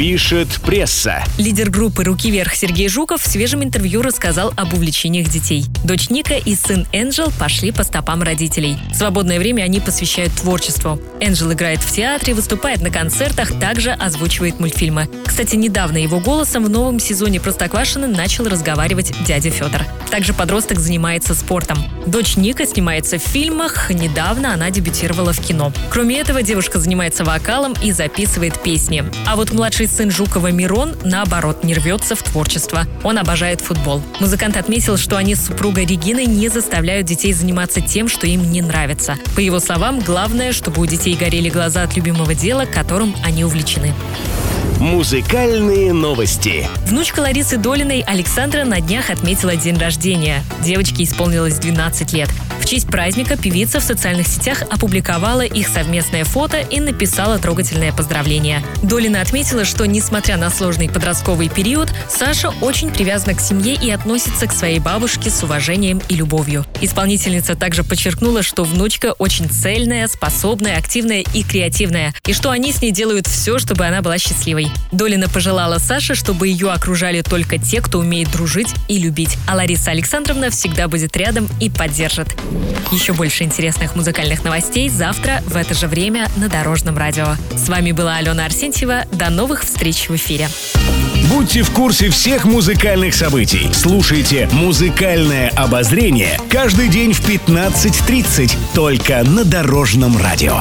Пишет пресса. Лидер группы «Руки вверх» Сергей Жуков в свежем интервью рассказал об увлечениях детей. Дочь Ника и сын Энджел пошли по стопам родителей. Свободное время они посвящают творчеству. Энджел играет в театре, выступает на концертах, также озвучивает мультфильмы. Кстати, недавно его голосом в новом сезоне «Простоквашино» начал разговаривать дядя Федор. Также подросток занимается спортом. Дочь Ника снимается в фильмах, недавно она дебютировала в кино. Кроме этого, девушка занимается вокалом и записывает песни. А вот младший сын Жукова Мирон, наоборот, не рвется в творчество. Он обожает футбол. Музыкант отметил, что они с супругой Региной не заставляют детей заниматься тем, что им не нравится. По его словам, главное, чтобы у детей горели глаза от любимого дела, которым они увлечены. Музыкальные новости. Внучка Ларисы Долиной Александра на днях отметила день рождения. Девочке исполнилось 12 лет. В честь праздника певица в социальных сетях опубликовала их совместное фото и написала трогательное поздравление. Долина отметила, что, несмотря на сложный подростковый период, Саша очень привязана к семье и относится к своей бабушке с уважением и любовью. Исполнительница также подчеркнула, что внучка очень цельная, способная, активная и креативная, и что они с ней делают все, чтобы она была счастливой. Долина пожелала Саше, чтобы ее окружали только те, кто умеет дружить и любить, а Лариса Александровна всегда будет рядом и поддержит. Еще больше интересных музыкальных новостей завтра в это же время на Дорожном радио. С вами была Алена Арсентьева. До новых встреч в эфире. Будьте в курсе всех музыкальных событий. Слушайте «Музыкальное обозрение» каждый день в 15.30 только на Дорожном радио.